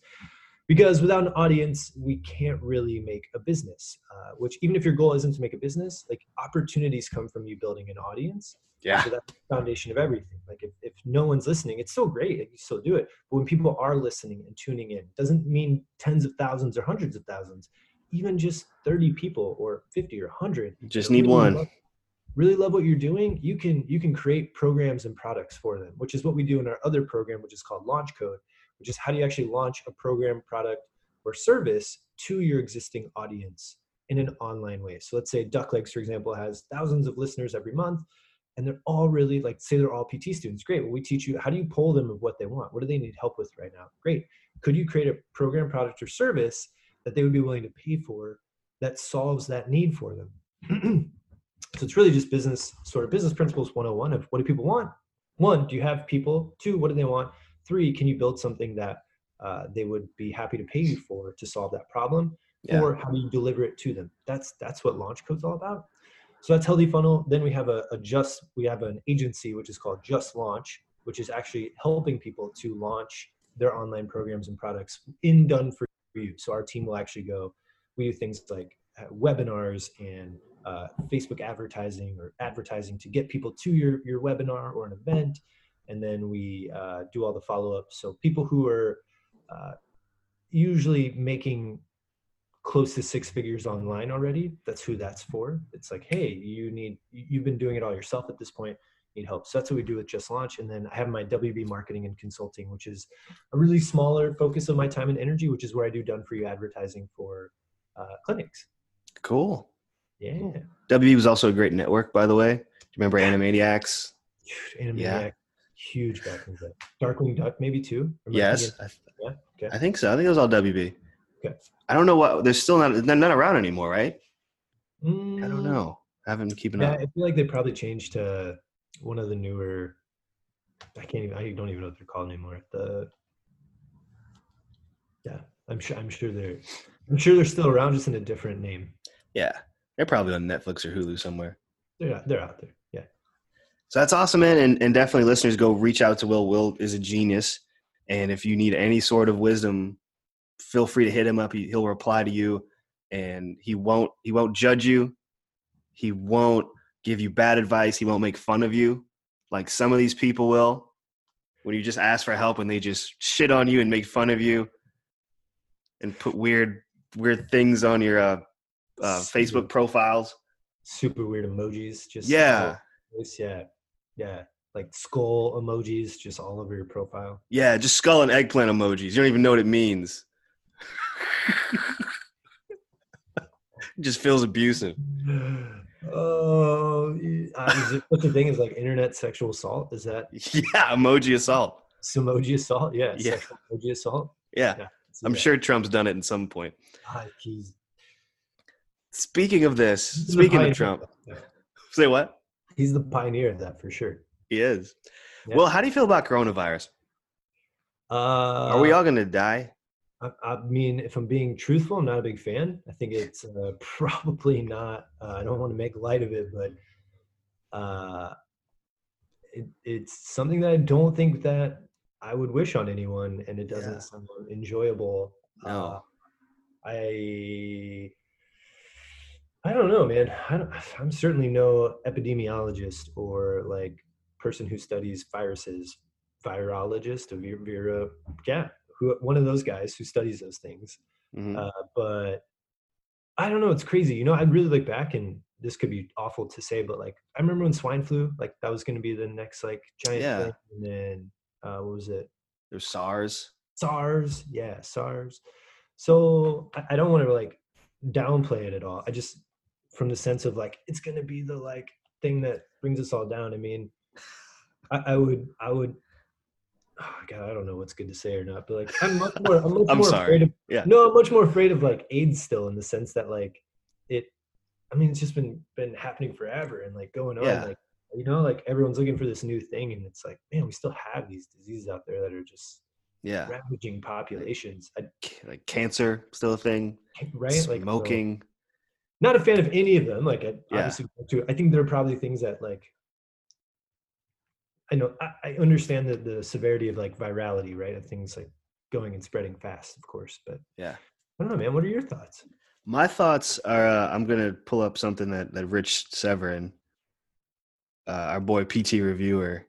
Because without an audience, we can't really make a business. Uh, which even if your goal isn't to make a business, like opportunities come from you building an audience. Yeah. So that's the foundation of everything. Like if, if no one's listening, it's still great. You still do it. But when people are listening and tuning in, doesn't mean tens of thousands or hundreds of thousands. Even just 30 people or 50 or 100. Just need really one. love- really love what you're doing, you can you can create programs and products for them, which is what we do in our other program, which is called Launch Code, which is how do you actually launch a program, product, or service to your existing audience in an online way. So let's say Ducklegs, for example, has thousands of listeners every month, and they're all really like say they're all PT students. Great. Well, we teach you how do you pull them of what they want. What do they need help with right now? Great. Could you create a program, product, or service that they would be willing to pay for that solves that need for them? so it's really just business sort of business principles 101 of what do people want one do you have people two what do they want three can you build something that uh, they would be happy to pay you for to solve that problem? Yeah. or how do you deliver it to them? That's that's what launch code's all about. So that's healthy funnel. Then we have a, a just we have an agency which is called just launch which is actually helping people to launch their online programs and products in done for you. So our team will actually go we do things like uh, webinars and uh, Facebook advertising or advertising to get people to your your webinar or an event, and then we uh, do all the follow up. So people who are uh, usually making close to six figures online already, that's who that's for. It's like, hey, you need you've been doing it all yourself at this point need help. So that's what we do with Just Launch. And then I have my WB marketing and consulting, which is a really smaller focus of my time and energy, which is where I do done for you advertising for uh, clinics. Cool. Yeah. WB was also a great network, by the way. Do you remember Animaniacs? Animaniacs, yeah. Huge the day. Darkwing Duck, maybe two. Yes. I, yeah. Okay. I think so. I think it was all WB. Okay. I don't know what. They're still not. They're not around anymore, right? Mm, I don't know. I haven't been keeping yeah, up. I feel like they probably changed to one of the newer. I can't even. I don't even know what they're called anymore. The yeah, I'm sure. I'm sure they're. I'm sure they're still around, just in a different name. Yeah, they're probably on Netflix or Hulu somewhere. They're out, they're out there. So that's awesome, man. And, and definitely, listeners, go reach out to Will. Will is a genius, and if you need any sort of wisdom, feel free to hit him up. He, he'll reply to you, and he won't. He won't judge you. He won't give you bad advice. He won't make fun of you, like some of these people will. When you just ask for help and they just shit on you and make fun of you, and put weird weird things on your uh, uh, Facebook profiles. Super weird emojis. Just yeah, yeah, yeah. Like skull emojis just all over your profile. Yeah, just skull and eggplant emojis. You don't even know what it means. it just feels abusive. Oh, uh, is it such a thing is like internet sexual assault? Is that yeah, emoji assault? Emoji assault? Yeah, yeah. emoji assault. Yeah, yeah I'm sure Trump's done it at some point. God, he's Speaking of this, speaking of Trump, say what? He's the pioneer of that for sure. He is. Yeah. Well, how do you feel about coronavirus? Uh, Are we all going to die? I, I, mean, if I'm being truthful, I'm not a big fan. I think it's uh, probably not. Uh, I don't want to make light of it, but uh, it, it's something that I don't think that I would wish on anyone, and it doesn't yeah. sound enjoyable. No. Uh, I I don't know, man. I am certainly no epidemiologist or like person who studies viruses, virologist, a Vera, yeah, who one of those guys who studies those things. Mm-hmm. Uh, but I don't know. It's crazy. You know, I really look back, and this could be awful to say, but like I remember when swine flu, like that was going to be the next like giant yeah. thing, and then uh, what was it? There's SARS. SARS, yeah, SARS. So I, I don't want to like downplay it at all. I just from the sense of like it's going to be the like thing that brings us all down. I mean, I, I would, I would. Oh God, I don't know what's good to say or not, but like I'm much more, I'm much I'm more sorry. afraid of. Yeah. No, I'm much more afraid of like AIDS still in the sense that like it. I mean, it's just been been happening forever and like going on. Yeah. Like you know, like everyone's looking for this new thing, and it's like, man, we still have these diseases out there that are just yeah ravaging populations. I, like cancer, still a thing. Right, like smoking. Not a fan of any of them. Like, I, Yeah. obviously, too. I think there are probably things that like. I know I, I understand the the severity of like virality, right? Of things like going and spreading fast, of course. But Yeah. I don't know, man. What are your thoughts? My thoughts are uh, I'm gonna pull up something that that Rich Severin, uh, our boy PT reviewer,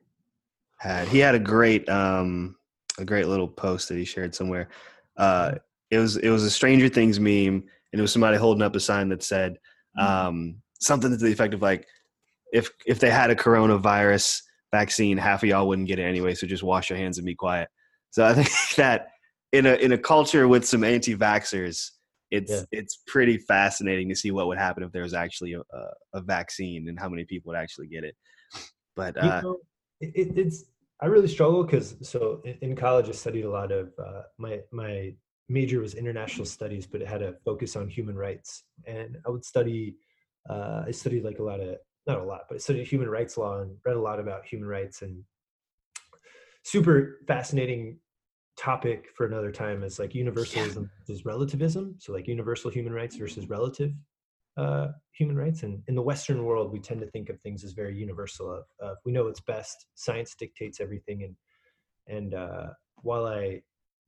had. He had a great um a great little post that he shared somewhere. Uh, it was it was a Stranger Things meme, and it was somebody holding up a sign that said um, something to the effect of like, if if they had a coronavirus vaccine, half of y'all wouldn't get it anyway, so just wash your hands and be quiet. So I think that in a in a culture with some anti-vaxxers, it's Yeah. it's pretty fascinating to see what would happen if there was actually a, a, a vaccine and how many people would actually get it. But You uh, know, it, it- it's I really struggle because so in, in college I studied a lot of uh, my my major was international studies, but it had a focus on human rights, and I would study. Uh, I studied like a lot of not a lot, but I studied human rights law and read a lot about human rights and super fascinating topic for another time is like universalism versus relativism. So like universal human rights versus relative uh, human rights. And in the Western world, we tend to think of things as very universal. Of, of we know it's best. Science dictates everything. And and uh, while I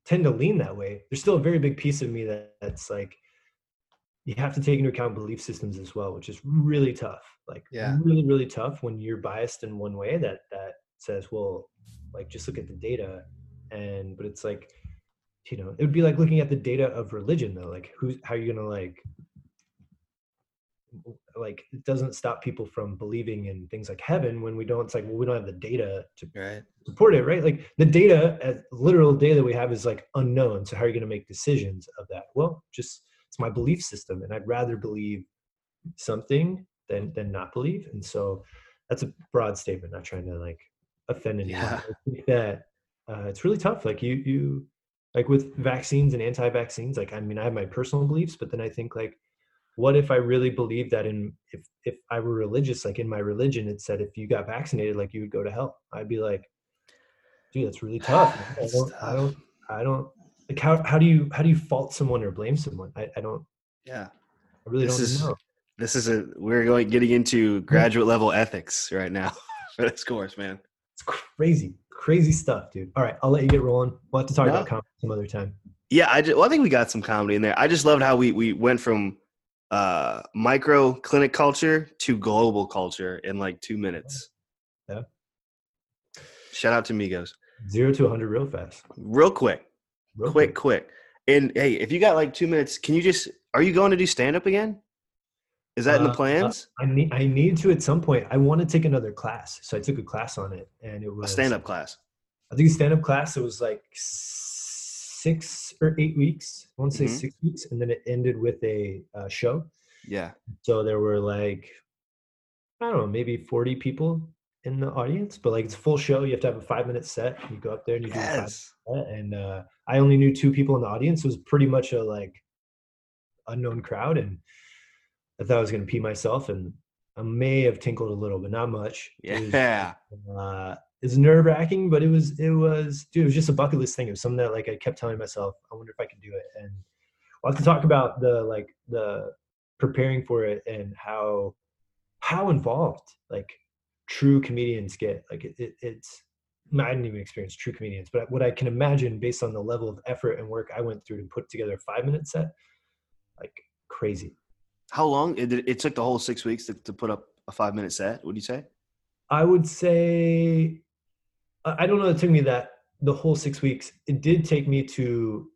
tend to lean that way, there's still a very big piece of me that, that's like, you have to take into account belief systems as well, which is really tough. Like Yeah. really, really tough when you're biased in one way that that says, well, like just look at the data. And but it's like, you know, it would be like looking at the data of religion though. Like who's how are you gonna like like it doesn't stop people from believing in things like heaven when we don't it's like well we don't have the data to Right. support it right like the data as literal data we have is like unknown so how are you going to make decisions of that well just it's my belief system and i'd rather believe something than than not believe and so that's a broad statement not trying to like offend anyone Yeah. i think that uh, it's really tough like you you like with vaccines and anti-vaccines like i mean i have my personal beliefs but then i think like what if i really believed that in if if i were religious like in my religion it said if you got vaccinated like you would go to hell i'd be like dude that's really tough. I don't, I don't i don't like how, how do you how do you fault someone or blame someone i, I don't Yeah. i really This don't is- know This is a we're going getting into graduate level ethics right now for this course, man. it's crazy crazy stuff dude all right i'll let you get rolling we'll have to talk No. about comedy some other time Yeah, I just, well, I think we got some comedy in there. I just loved how we we went from uh micro clinic culture to global culture in like two minutes. Yeah. Shout out to Migos. zero to 100 real fast Real quick, real quick, quick. And hey, if you got like two minutes, can you just are you going to do stand up again? Is that in the Uh, uh, plans? i need i need to at some point i want to take another class so i took a class on it and it was A stand up class. I think a stand-up class. It was like six or eight weeks. I want to say Mhm. six weeks, and then it ended with a uh, show. Yeah. So there were like I don't know, maybe forty people in the audience, but like it's a full show. You have to have a five-minute set. You go up there and you do a five Yes. and uh, I only knew two people in the audience. It was pretty much a like unknown crowd, and I thought I was going to pee myself, and I may have tinkled a little, but not much. It was- Yeah. uh, it's nerve wracking, but it was it was dude, it was just a bucket list thing. It was something that like I kept telling myself, I wonder if I could do it. And we'll have to talk about the like the preparing for it and how how involved like true comedians get. Like it, it it's I didn't even experience true comedians, but what I can imagine based on the level of effort and work I went through to put together a five minute set, like crazy. How long? It, it took the whole six weeks to, to put up a five minute set. What do you say? I would say I don't know. It took me that the whole six weeks. It did take me to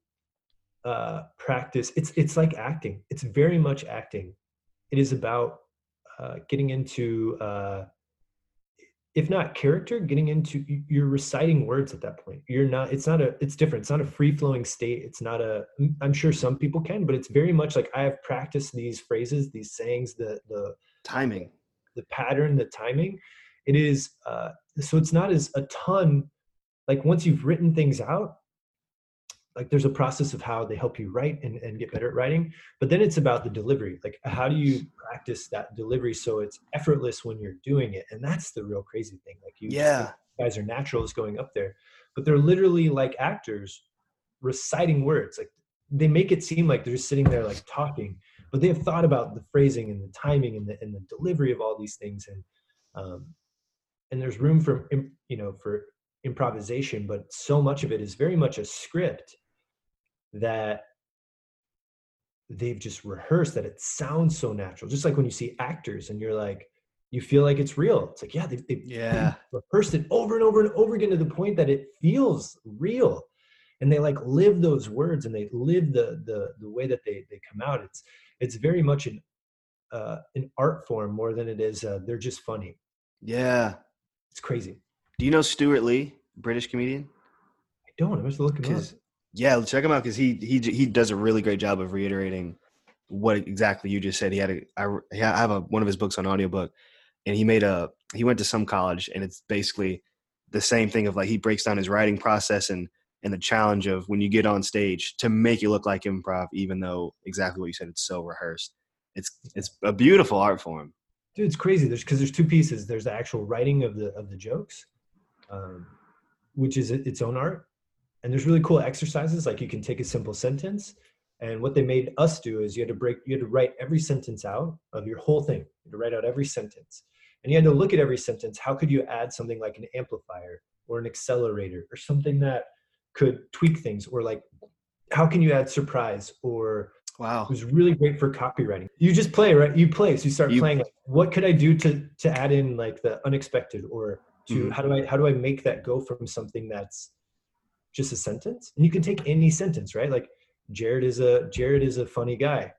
uh, practice. It's it's like acting. It's very much acting. It is about uh, getting into, uh, if not character, getting into. You're reciting words at that point. You're not. It's not a. It's different. It's not a free flowing state. It's not a. I'm sure some people can, but it's very much like I have practiced these phrases, these sayings, the the Timing. the pattern, the timing. It is uh, so it's not as a ton. Like once you've written things out, like there's a process of how they help you write and, and get better at writing. But then it's about the delivery. Like how do you practice that delivery so it's effortless when you're doing it? And that's the real crazy thing. Like you Yeah. guys are naturals going up there, but they're literally like actors reciting words. Like they make it seem like they're just sitting there like talking, but they have thought about the phrasing and the timing and the and the delivery of all these things. And um, and there's room for you know for improvisation, but so much of it is very much a script that they've just rehearsed that it sounds so natural. Just like when you see actors and you're like, you feel like it's real. It's like, yeah, they've, they've Yeah. rehearsed it over and over and over again to the point that it feels real. And they like live those words and they live the the the way that they they come out. It's it's very much an uh, an art form more than it is. Uh, they're just funny. Yeah. It's crazy. Do you know Stewart Lee, British comedian? I don't. I must look him up. Yeah, check him out because he he he does a really great job of reiterating what exactly you just said. He had a I, I have a one of his books on audiobook, and he made a he went to some college, and it's basically the same thing of like he breaks down his writing process and and the challenge of when you get on stage to make it look like improv, even though exactly what you said it's so rehearsed. It's it's a beautiful art form. Dude it's crazy. There's because there's two pieces. There's the actual writing of the of the jokes um, which is its own art. And there's really cool exercises like you can take a simple sentence and what they made us do is you had to break you had to write every sentence out of your whole thing. You had to write out every sentence. And you had to look at every sentence. How could you add something like an amplifier or an accelerator or something that could tweak things? Or like how can you add surprise or Wow. It was really great for copywriting. You just play, right? You play. So you start You- playing. Like, what could I do to to add in like the unexpected, or to Mhm. how do I how do I make that go from something that's just a sentence? And you can take any sentence, right? Like Jared is a Jared is a funny guy.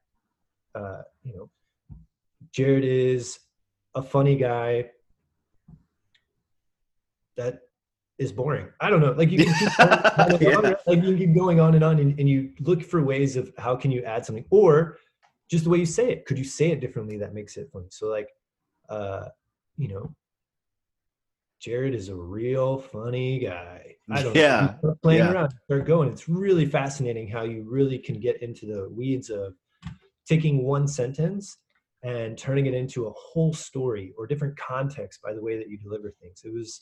Uh, you know, Jared is a funny guy that is boring. I don't know. Like you can keep going on and on, Yeah. like you keep going on and on, and, and you look for ways of how can you add something, or just the way you say it. Could you say it differently that makes it funny? So like, uh, you know, Jared is a real funny guy. I don't Yeah, know. Playing yeah. around, start going. It's really fascinating how you really can get into the weeds of taking one sentence and turning it into a whole story or different context by the way that you deliver things. It was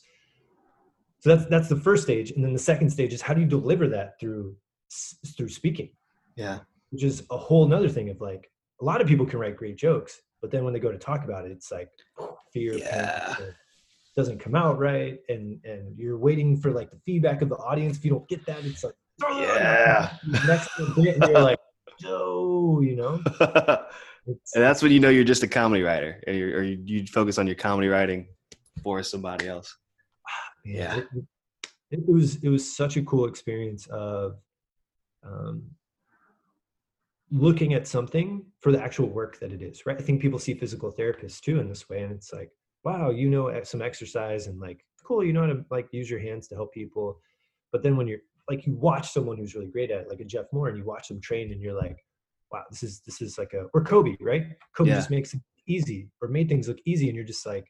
so that's that's the first stage, and then the second stage is how do you deliver that through s- through speaking, Yeah. which is a whole nother thing of like a lot of people can write great jokes, but then when they go to talk about it, it's like fear, Yeah. doesn't come out right, and and you're waiting for like the feedback of the audience. If you don't get that, it's like Yeah. next thing you get, and you're like, no, you know. It's, and that's when you know you're just a comedy writer, or, or you, you focus on your comedy writing for somebody else. Yeah. It, it was it was such a cool experience of um, looking at something for the actual work that it is. Right, I think people see physical therapists too in this way, and it's like, wow, you know e- some exercise and like, cool, you know how to like use your hands to help people. But then when you're like, you watch someone who's really great at it, like a Jeff Moore, and you watch them train, and you're like, wow, this is this is like a or Kobe, right? Kobe Yeah. just makes it easy or made things look easy, and you're just like,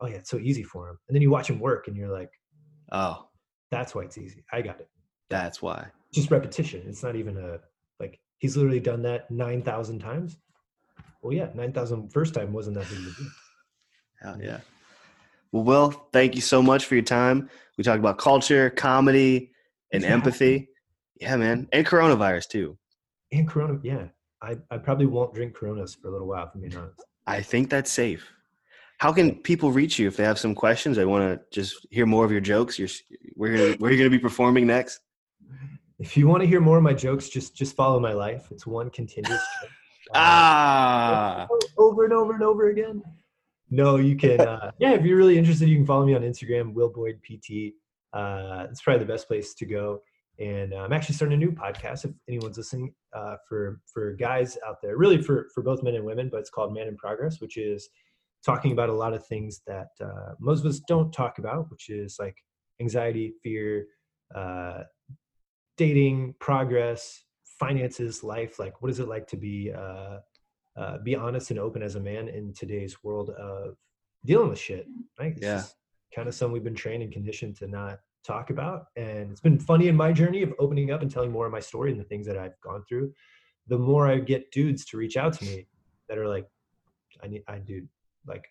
oh yeah, it's so easy for him. And then you watch him work, and you're like, Oh, that's why it's easy. I got it. that's why. Just repetition. It's not even a like he's literally done that nine thousand times. Well, yeah, nine thousand first time wasn't that big of a. Hell yeah. Well, Will, thank you so much for your time. We talked about culture, comedy, and having empathy. Yeah, man. And coronavirus too. And Corona, yeah, I, I probably won't drink Coronas for a little while, if I'm being honest. I think that's safe. How can people reach you if they have some questions? They want to just hear more of your jokes. You're, gonna, where are you going to be performing next? If you want to hear more of my jokes, just just follow my life. It's one continuous joke. Uh, Ah, over and over and over again. No, you can. Uh, yeah, if you're really interested, you can follow me on Instagram, Will Boyd PT. Uh, it's probably the best place to go. And uh, I'm actually starting a new podcast. If anyone's listening, uh, for for guys out there, really for for both men and women, but it's called Man in Progress, which is talking about a lot of things that uh, most of us don't talk about, which is like anxiety, fear, uh, dating, progress, finances, life. Like, what is it like to be uh, uh, be honest and open as a man in today's world of dealing with shit? Right? It's Yeah. kind of something we've been trained and conditioned to not talk about, and it's been funny in my journey of opening up and telling more of my story and the things that I've gone through. The more I get dudes to reach out to me that are like, I need, I dude, like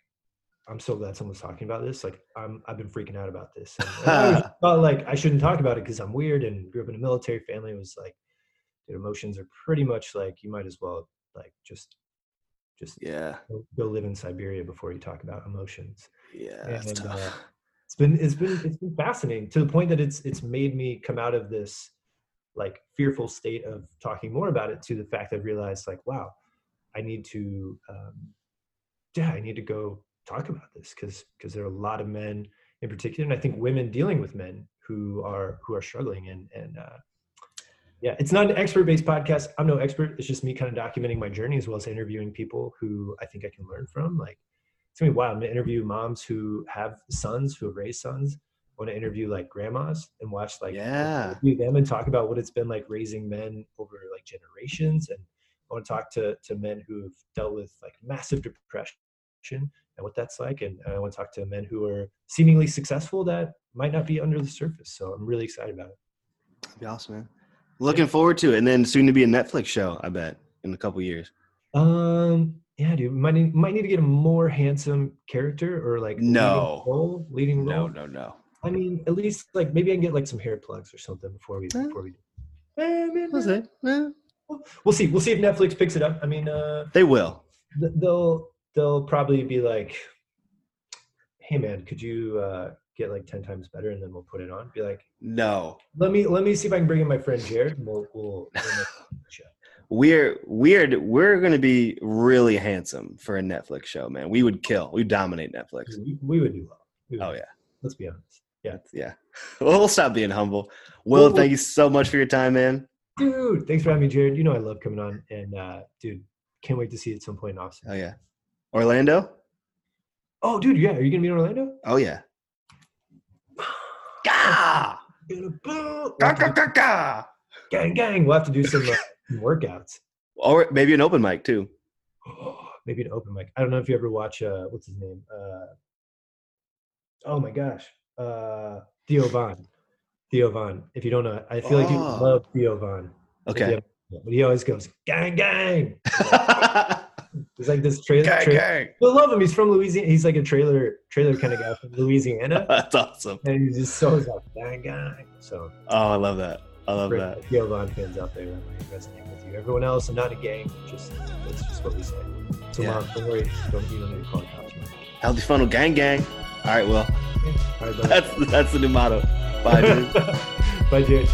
I'm so glad someone's talking about this. Like I'm, I've been freaking out about this. And I like I shouldn't talk about it because I'm weird and grew up in a military family. It was like, dude, emotions are pretty much like you might as well like just, just yeah, go- go live in Siberia before you talk about emotions. yeah. And, uh, It's been, it's been, it's been fascinating to the point that it's, it's made me come out of this like fearful state of talking more about it to the fact I've realized like, wow, I need to, um, yeah, I need to go talk about this because because there are a lot of men in particular, and I think women dealing with men who are who are struggling and and uh, yeah, it's not an expert based podcast. I'm no expert. It's just me kind of documenting my journey as well as interviewing people who I think I can learn from. Like it's gonna be wild. I'm gonna interview moms who have sons who have raised sons. I want to interview like grandmas and watch like Yeah. interview them and talk about what it's been like raising men over like generations and I want to talk to to men who have dealt with like massive depression and what that's like and I want to talk to men who are seemingly successful that might not be under the surface so I'm really excited about it That'd be awesome, man. Looking forward to it, and then soon to be a Netflix show. I bet in a couple years. um yeah dude might need, might need to get a more handsome character or like No. leading role leading No, role no, no. no. I mean at least like maybe I can get like some hair plugs or something before we Eh. before we do Eh, man, it? Eh, we'll see we'll see if Netflix picks it up I mean uh They will. they'll they'll probably be like hey man could you uh get like 10 times better and then we'll put it on be like No. let me let me see if i can bring in my friend jared and we'll we'll, we'll make a show. we're we're we're gonna be really handsome for a Netflix show, man. We would kill. We dominate Netflix. We, we would do well. We would Oh yeah. Let's be honest. Yeah. yeah. Well, we'll stop being humble. Will, Well, thank you so much for your time, man. Dude, thanks for having me, Jared. You know I love coming on, and uh, dude, can't wait to see you at some point in Austin. Oh yeah, Orlando. Oh, dude, yeah, are you gonna be in Orlando? Oh yeah. Gah! Gang, gang. We'll have to do some, uh, workouts. Or maybe an open mic too. Maybe an open mic. I don't know if you ever watch. Uh, what's his name? Uh, oh my gosh, uh, Theo Von. Theo Von. If you don't know, I feel like you Oh. love Theo Von. Okay. But he always goes gang, gang. He's like this trailer. gang, trailer. gang. I love him. He's from Louisiana. He's like a trailer trailer kind of guy from Louisiana, That's awesome. and he's just so like gang, gang. So Oh, I love that. I love for that. Theo Von fans out there, I resonate with you. Everyone else, I'm not a gang. Just that's just what we say. So Yeah. mom, don't worry. Don't you don't need to call cops. Healthy funnel, gang, gang. All right, well, All right, that's that's the new motto. Bye, dude. Bye, Jared.